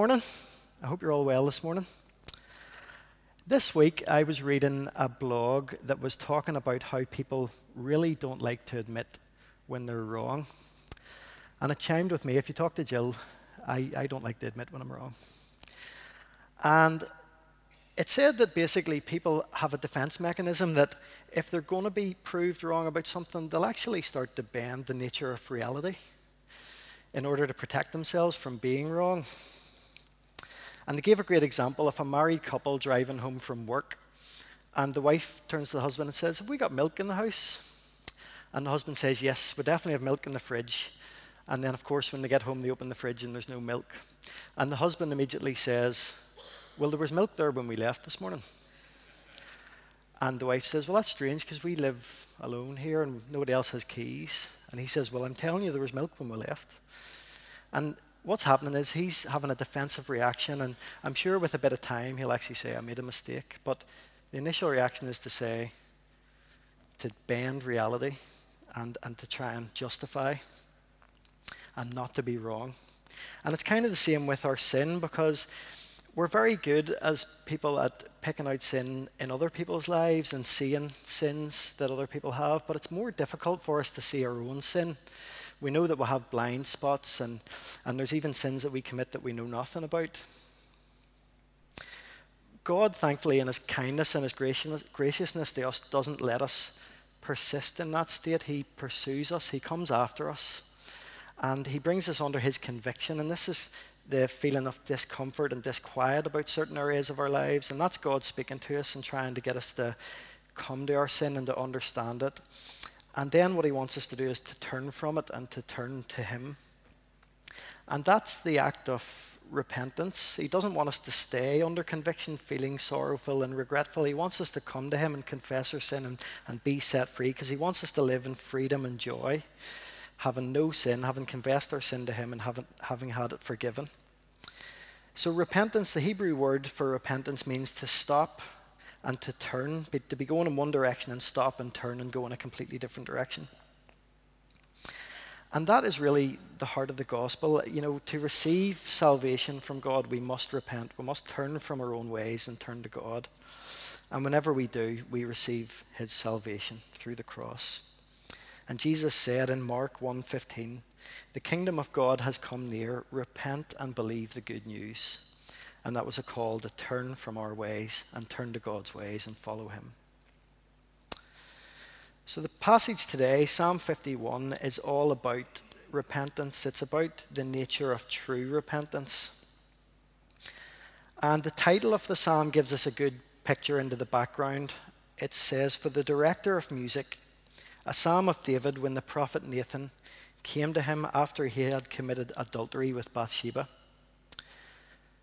Morning. I hope you're all well this morning. This week, I was reading a blog that was talking about how people really don't like to admit when they're wrong. And it chimed with me. If you talk to Jill, I, I don't like to admit when I'm wrong. And it said that basically people have a defense mechanism that if they're going to be proved wrong about something, they'll actually start to bend the nature of reality in order to protect themselves from being wrong. And they gave a great example of a married couple driving home from work. And the wife turns to the husband and says, Have we got milk in the house? And the husband says, Yes, we definitely have milk in the fridge. And then, of course, when they get home, they open the fridge and there's no milk. And the husband immediately says, Well, there was milk there when we left this morning. And the wife says, Well, that's strange because we live alone here and nobody else has keys. And he says, Well, I'm telling you, there was milk when we left. And what's happening is he's having a defensive reaction, and I'm sure with a bit of time he'll actually say, I made a mistake. But the initial reaction is to say, to bend reality and, and to try and justify and not to be wrong. And it's kind of the same with our sin because we're very good as people at picking out sin in other people's lives and seeing sins that other people have, but it's more difficult for us to see our own sin we know that we'll have blind spots, and, and there's even sins that we commit that we know nothing about. God, thankfully, in His kindness and His graciousness to us, doesn't let us persist in that state. He pursues us, He comes after us, and He brings us under His conviction. And this is the feeling of discomfort and disquiet about certain areas of our lives. And that's God speaking to us and trying to get us to come to our sin and to understand it. And then what he wants us to do is to turn from it and to turn to him. And that's the act of repentance. He doesn't want us to stay under conviction, feeling sorrowful and regretful. He wants us to come to him and confess our sin and, and be set free because he wants us to live in freedom and joy, having no sin, having confessed our sin to him and having, having had it forgiven. So, repentance, the Hebrew word for repentance means to stop and to turn, to be going in one direction and stop and turn and go in a completely different direction. And that is really the heart of the gospel. You know, to receive salvation from God, we must repent. We must turn from our own ways and turn to God. And whenever we do, we receive his salvation through the cross. And Jesus said in Mark 1:15, "The kingdom of God has come near. Repent and believe the good news." And that was a call to turn from our ways and turn to God's ways and follow Him. So, the passage today, Psalm 51, is all about repentance. It's about the nature of true repentance. And the title of the psalm gives us a good picture into the background. It says, For the director of music, a psalm of David when the prophet Nathan came to him after he had committed adultery with Bathsheba.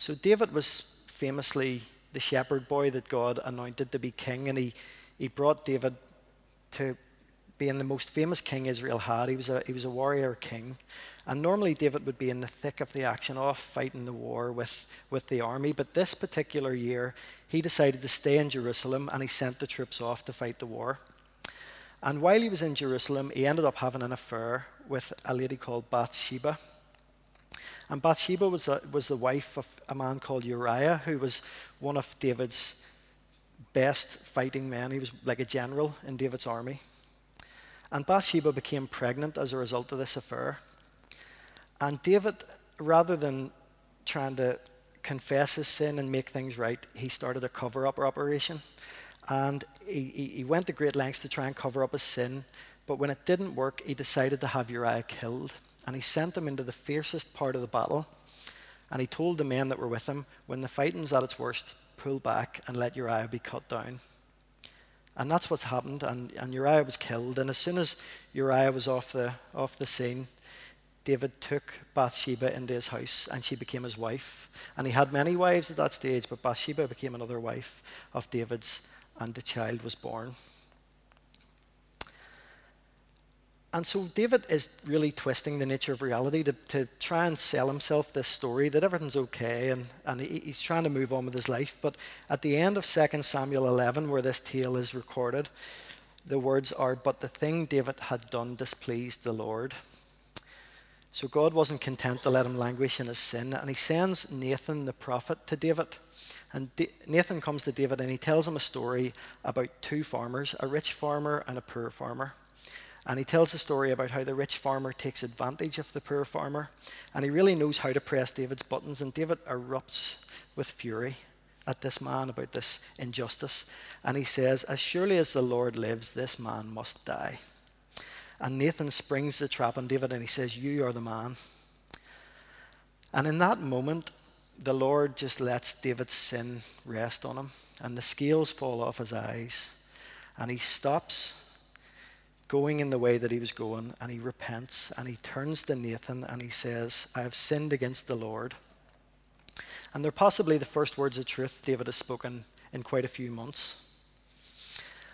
So David was famously the shepherd boy that God anointed to be king, and he, he brought David to being the most famous king Israel had. He was a he was a warrior king, and normally David would be in the thick of the action, off fighting the war with with the army. But this particular year, he decided to stay in Jerusalem, and he sent the troops off to fight the war. And while he was in Jerusalem, he ended up having an affair with a lady called Bathsheba. And Bathsheba was, a, was the wife of a man called Uriah, who was one of David's best fighting men. He was like a general in David's army. And Bathsheba became pregnant as a result of this affair. And David, rather than trying to confess his sin and make things right, he started a cover up operation. And he, he went to great lengths to try and cover up his sin. But when it didn't work, he decided to have Uriah killed and he sent them into the fiercest part of the battle. And he told the men that were with him, when the fighting's at its worst, pull back and let Uriah be cut down. And that's what's happened. And, and Uriah was killed. And as soon as Uriah was off the, off the scene, David took Bathsheba into his house and she became his wife. And he had many wives at that stage, but Bathsheba became another wife of David's, and the child was born. And so David is really twisting the nature of reality to, to try and sell himself this story that everything's okay and, and he, he's trying to move on with his life. But at the end of 2 Samuel 11, where this tale is recorded, the words are, But the thing David had done displeased the Lord. So God wasn't content to let him languish in his sin, and he sends Nathan the prophet to David. And Nathan comes to David and he tells him a story about two farmers, a rich farmer and a poor farmer. And he tells a story about how the rich farmer takes advantage of the poor farmer. And he really knows how to press David's buttons. And David erupts with fury at this man about this injustice. And he says, As surely as the Lord lives, this man must die. And Nathan springs the trap on David and he says, You are the man. And in that moment, the Lord just lets David's sin rest on him, and the scales fall off his eyes, and he stops going in the way that he was going, and he repents, and he turns to Nathan and he says, I have sinned against the Lord. And they're possibly the first words of truth David has spoken in quite a few months.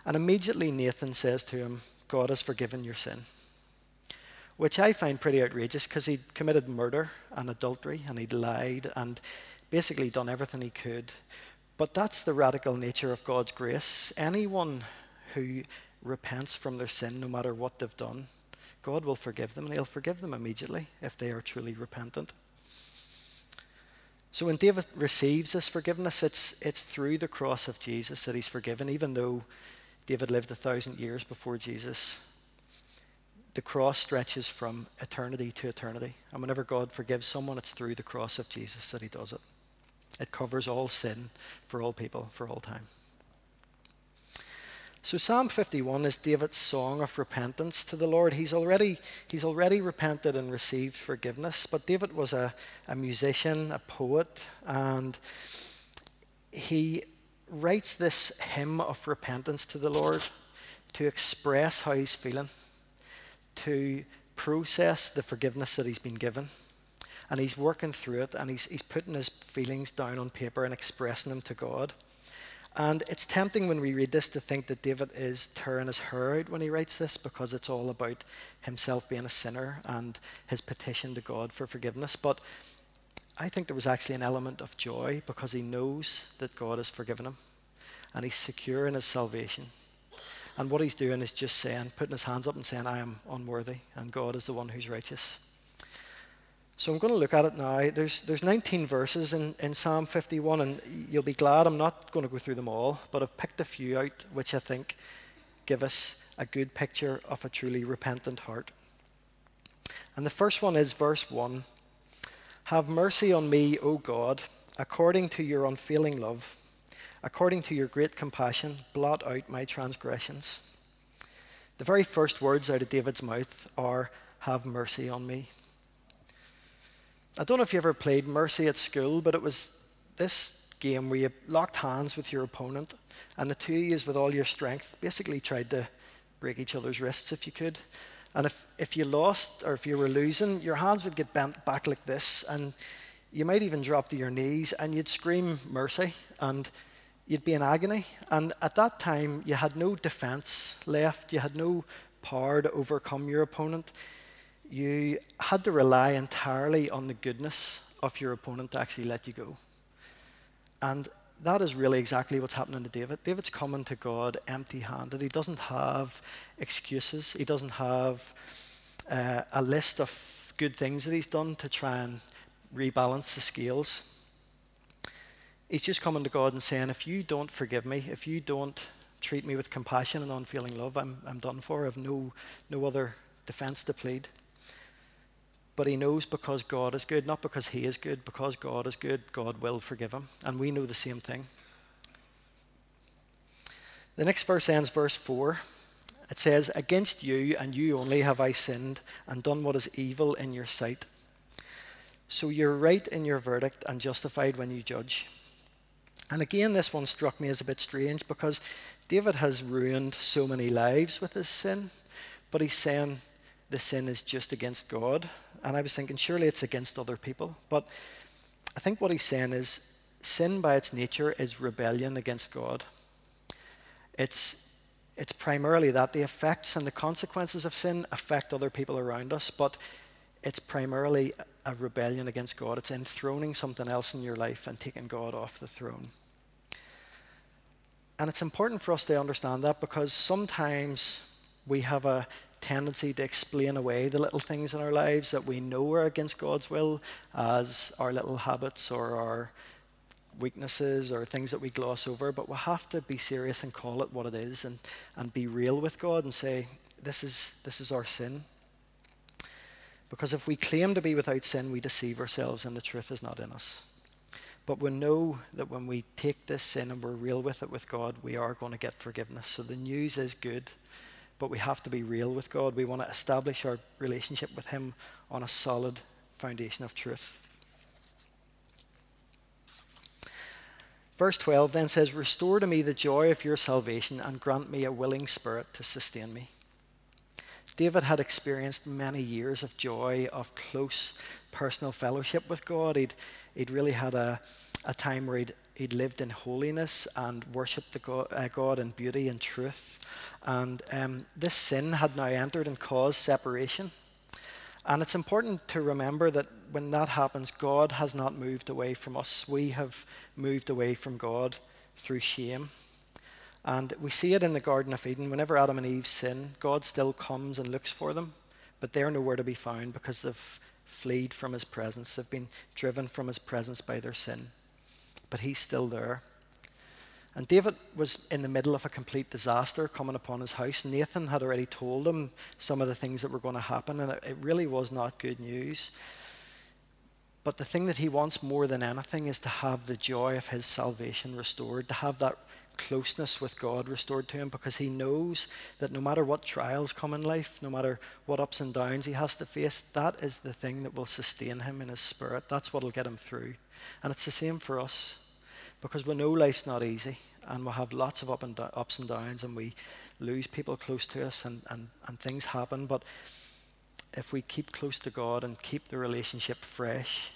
And immediately Nathan says to him, God has forgiven your sin which I find pretty outrageous because he'd committed murder and adultery and he'd lied and basically done everything he could. But that's the radical nature of God's grace. Anyone who repents from their sin, no matter what they've done, God will forgive them and he'll forgive them immediately if they are truly repentant. So when David receives this forgiveness, it's, it's through the cross of Jesus that he's forgiven, even though David lived a thousand years before Jesus the cross stretches from eternity to eternity. And whenever God forgives someone, it's through the cross of Jesus that he does it. It covers all sin for all people, for all time. So Psalm 51 is David's song of repentance to the Lord. He's already, he's already repented and received forgiveness, but David was a, a musician, a poet, and he writes this hymn of repentance to the Lord to express how he's feeling to process the forgiveness that he's been given. And he's working through it and he's, he's putting his feelings down on paper and expressing them to God. And it's tempting when we read this to think that David is tearing his hair out when he writes this because it's all about himself being a sinner and his petition to God for forgiveness. But I think there was actually an element of joy because he knows that God has forgiven him and he's secure in his salvation. And what he's doing is just saying, putting his hands up and saying, I am unworthy, and God is the one who's righteous. So I'm going to look at it now. There's, there's 19 verses in, in Psalm 51, and you'll be glad I'm not going to go through them all, but I've picked a few out which I think give us a good picture of a truly repentant heart. And the first one is verse 1 Have mercy on me, O God, according to your unfailing love According to your great compassion, blot out my transgressions. The very first words out of David's mouth are, Have mercy on me. I don't know if you ever played Mercy at school, but it was this game where you locked hands with your opponent, and the two of you, with all your strength, basically tried to break each other's wrists if you could. And if, if you lost or if you were losing, your hands would get bent back like this, and you might even drop to your knees, and you'd scream mercy. And you'd be in agony. And at that time, you had no defense left, you had no power to overcome your opponent. You had to rely entirely on the goodness of your opponent to actually let you go. And that is really exactly what's happening to David. David's coming to God empty handed. He doesn't have excuses, he doesn't have uh, a list of good things that he's done to try and rebalance the scales. He's just coming to God and saying, If you don't forgive me, if you don't treat me with compassion and unfeeling love, I'm, I'm done for. I have no, no other defense to plead. But he knows because God is good, not because he is good, because God is good, God will forgive him. And we know the same thing. The next verse ends verse 4. It says, Against you and you only have I sinned and done what is evil in your sight. So you're right in your verdict and justified when you judge. And again, this one struck me as a bit strange because David has ruined so many lives with his sin, but he's saying the sin is just against God. And I was thinking, surely it's against other people. But I think what he's saying is sin by its nature is rebellion against God. It's, it's primarily that the effects and the consequences of sin affect other people around us, but it's primarily a rebellion against God. It's enthroning something else in your life and taking God off the throne. And it's important for us to understand that because sometimes we have a tendency to explain away the little things in our lives that we know are against God's will as our little habits or our weaknesses or things that we gloss over, but we have to be serious and call it what it is and, and be real with God and say, this is, this is our sin. Because if we claim to be without sin, we deceive ourselves and the truth is not in us. But we know that when we take this sin and we're real with it with God, we are going to get forgiveness. So the news is good, but we have to be real with God. We want to establish our relationship with Him on a solid foundation of truth. Verse 12 then says, Restore to me the joy of your salvation and grant me a willing spirit to sustain me. David had experienced many years of joy, of close personal fellowship with God. He'd, he'd really had a, a time where he'd, he'd lived in holiness and worshipped the God, uh, God in beauty and truth. And um, this sin had now entered and caused separation. And it's important to remember that when that happens, God has not moved away from us. We have moved away from God through shame. And we see it in the Garden of Eden. Whenever Adam and Eve sin, God still comes and looks for them, but they're nowhere to be found because they've fled from his presence. They've been driven from his presence by their sin. But he's still there. And David was in the middle of a complete disaster coming upon his house. Nathan had already told him some of the things that were going to happen, and it really was not good news. But the thing that he wants more than anything is to have the joy of his salvation restored, to have that closeness with God restored to him because he knows that no matter what trials come in life, no matter what ups and downs he has to face, that is the thing that will sustain him in his spirit. That's what will get him through. And it's the same for us because we know life's not easy and we'll have lots of up and do- ups and downs and we lose people close to us and, and, and things happen. But if we keep close to God and keep the relationship fresh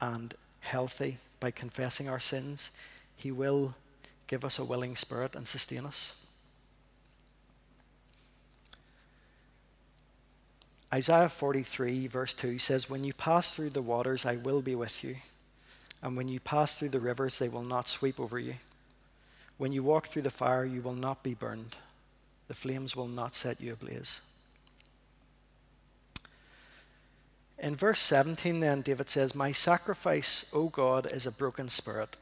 and healthy by confessing our sins, He will give us a willing spirit and sustain us. Isaiah 43, verse 2 says, When you pass through the waters, I will be with you. And when you pass through the rivers, they will not sweep over you. When you walk through the fire, you will not be burned. The flames will not set you ablaze. In verse 17, then, David says, My sacrifice, O God, is a broken spirit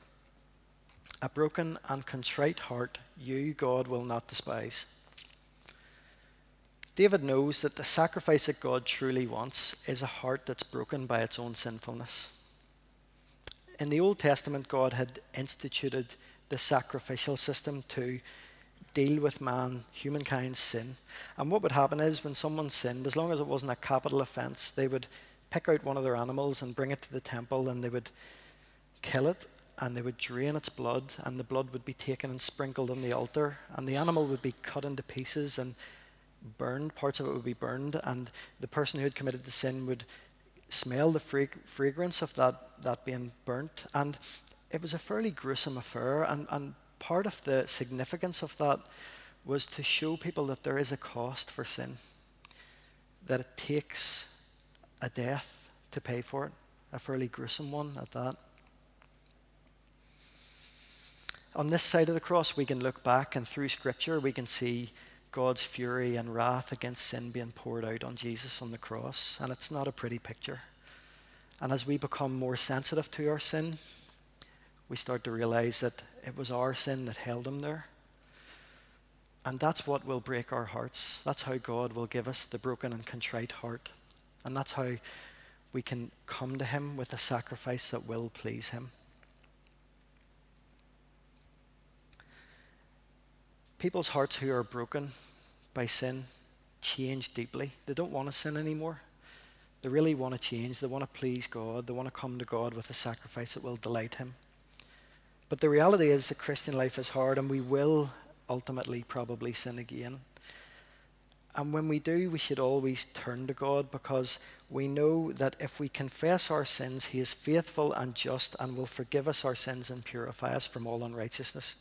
a broken and contrite heart, you, God, will not despise. David knows that the sacrifice that God truly wants is a heart that's broken by its own sinfulness. In the Old Testament, God had instituted the sacrificial system to deal with man, humankind's sin. And what would happen is when someone sinned, as long as it wasn't a capital offense, they would pick out one of their animals and bring it to the temple and they would kill it and they would drain its blood, and the blood would be taken and sprinkled on the altar, and the animal would be cut into pieces and burned. Parts of it would be burned, and the person who had committed the sin would smell the fragrance of that, that being burnt. And it was a fairly gruesome affair, and, and part of the significance of that was to show people that there is a cost for sin, that it takes a death to pay for it, a fairly gruesome one at that. On this side of the cross, we can look back and through Scripture, we can see God's fury and wrath against sin being poured out on Jesus on the cross. And it's not a pretty picture. And as we become more sensitive to our sin, we start to realize that it was our sin that held him there. And that's what will break our hearts. That's how God will give us the broken and contrite heart. And that's how we can come to him with a sacrifice that will please him. People's hearts who are broken by sin change deeply. They don't want to sin anymore. They really want to change. They want to please God. They want to come to God with a sacrifice that will delight Him. But the reality is, the Christian life is hard, and we will ultimately probably sin again. And when we do, we should always turn to God because we know that if we confess our sins, He is faithful and just and will forgive us our sins and purify us from all unrighteousness.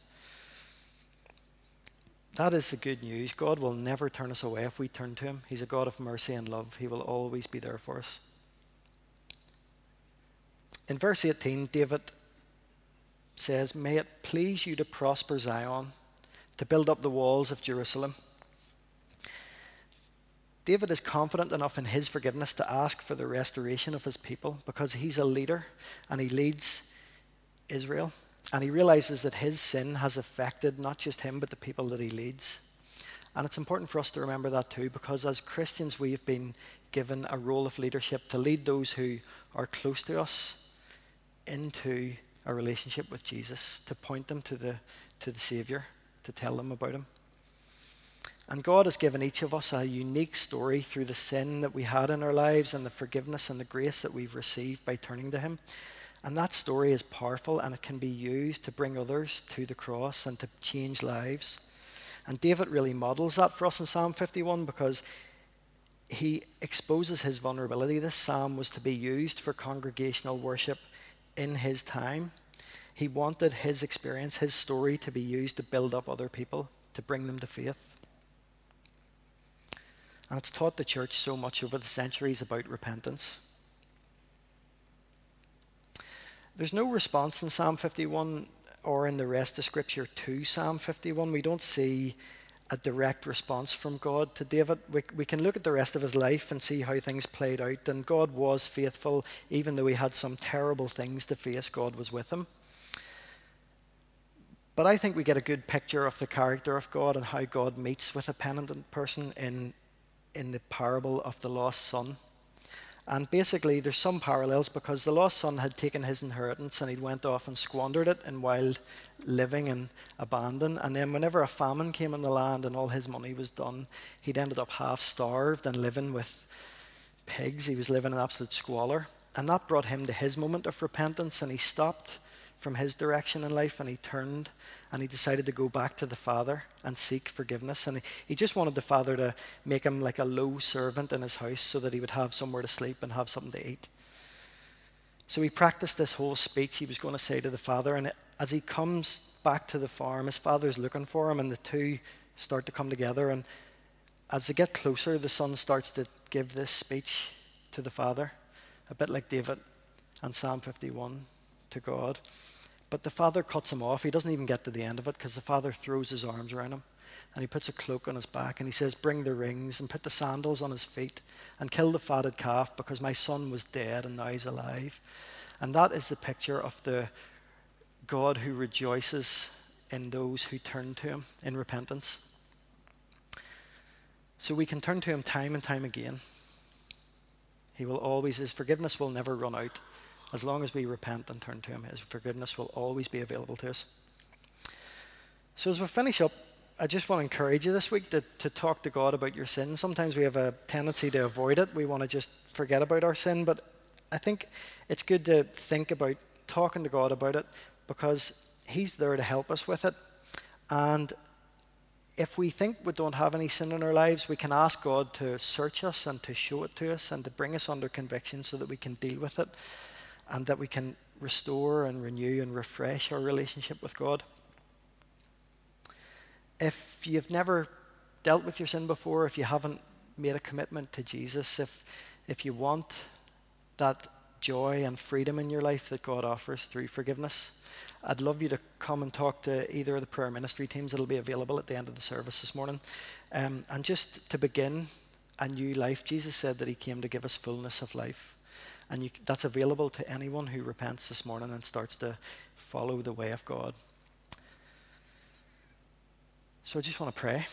That is the good news. God will never turn us away if we turn to Him. He's a God of mercy and love. He will always be there for us. In verse 18, David says, May it please you to prosper Zion, to build up the walls of Jerusalem. David is confident enough in his forgiveness to ask for the restoration of his people because he's a leader and he leads Israel. And he realizes that his sin has affected not just him, but the people that he leads. And it's important for us to remember that too, because as Christians, we've been given a role of leadership to lead those who are close to us into a relationship with Jesus, to point them to the, to the Savior, to tell them about Him. And God has given each of us a unique story through the sin that we had in our lives and the forgiveness and the grace that we've received by turning to Him. And that story is powerful and it can be used to bring others to the cross and to change lives. And David really models that for us in Psalm 51 because he exposes his vulnerability. This psalm was to be used for congregational worship in his time. He wanted his experience, his story, to be used to build up other people, to bring them to faith. And it's taught the church so much over the centuries about repentance. There's no response in Psalm 51 or in the rest of Scripture to Psalm 51. We don't see a direct response from God to David. We, we can look at the rest of his life and see how things played out. And God was faithful, even though he had some terrible things to face, God was with him. But I think we get a good picture of the character of God and how God meets with a penitent person in, in the parable of the lost son. And basically, there's some parallels because the lost son had taken his inheritance and he went off and squandered it in wild living and abandon. And then, whenever a famine came in the land and all his money was done, he'd ended up half starved and living with pigs. He was living in absolute squalor. And that brought him to his moment of repentance, and he stopped from his direction in life and he turned and he decided to go back to the Father and seek forgiveness. And he, just wanted the Father to make him like a low servant in his house so that he would have somewhere to sleep and have something to eat. So he practiced this whole speech he was going to say to the Father. And as he comes back to the farm, his father's looking for him, and the two start to come together. And as they get closer, the son starts to give this speech to the Father, a bit like David and Psalm 51 to God. But the father cuts him off. He doesn't even get to the end of it because the father throws his arms around him and he puts a cloak on his back and he says, Bring the rings and put the sandals on his feet and kill the fatted calf because my son was dead and now he's alive. And that is the picture of the God who rejoices in those who turn to him in repentance. So we can turn to him time and time again. He will always, his forgiveness will never run out. As long as we repent and turn to Him, His forgiveness will always be available to us. So, as we finish up, I just want to encourage you this week to, to talk to God about your sin. Sometimes we have a tendency to avoid it, we want to just forget about our sin, but I think it's good to think about talking to God about it because He's there to help us with it. And if we think we don't have any sin in our lives, we can ask God to search us and to show it to us and to bring us under conviction so that we can deal with it and that we can restore and renew and refresh our relationship with God. If you've never dealt with your sin before, if you haven't made a commitment to Jesus, if, if you want that joy and freedom in your life that God offers through forgiveness, I'd love you to come and talk to either of the prayer ministry teams that'll be available at the end of the service this morning. Um, and just to begin a new life, Jesus said that He came to give us fullness of life. And you, that's available to anyone who repents this morning and starts to follow the way of God. So I just want to pray.